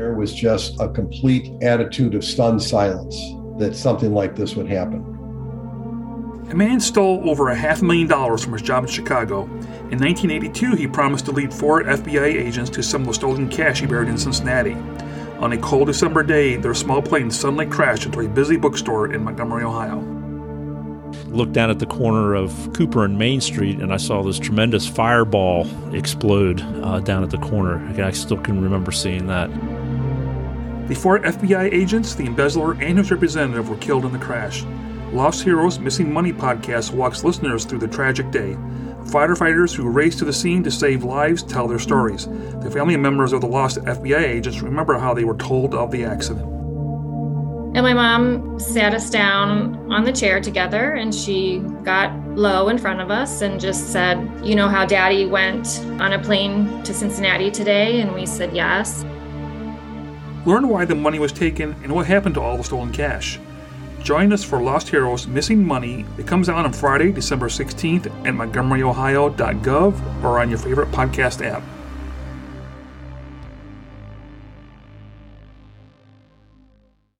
There was just a complete attitude of stunned silence that something like this would happen. A man stole over a half million dollars from his job in Chicago. In 1982, he promised to lead four FBI agents to some of the stolen cash he buried in Cincinnati. On a cold December day, their small plane suddenly crashed into a busy bookstore in Montgomery, Ohio. Looked down at the corner of Cooper and Main Street, and I saw this tremendous fireball explode uh, down at the corner. I still can remember seeing that. The four FBI agents, the embezzler, and his representative were killed in the crash. Lost Heroes Missing Money podcast walks listeners through the tragic day. Firefighters who race to the scene to save lives tell their stories. The family members of the lost FBI agents remember how they were told of the accident. And my mom sat us down on the chair together and she got low in front of us and just said, You know how daddy went on a plane to Cincinnati today? And we said, Yes. Learn why the money was taken and what happened to all the stolen cash. Join us for Lost Heroes Missing Money. It comes out on Friday, December 16th at montgomeryohio.gov or on your favorite podcast app.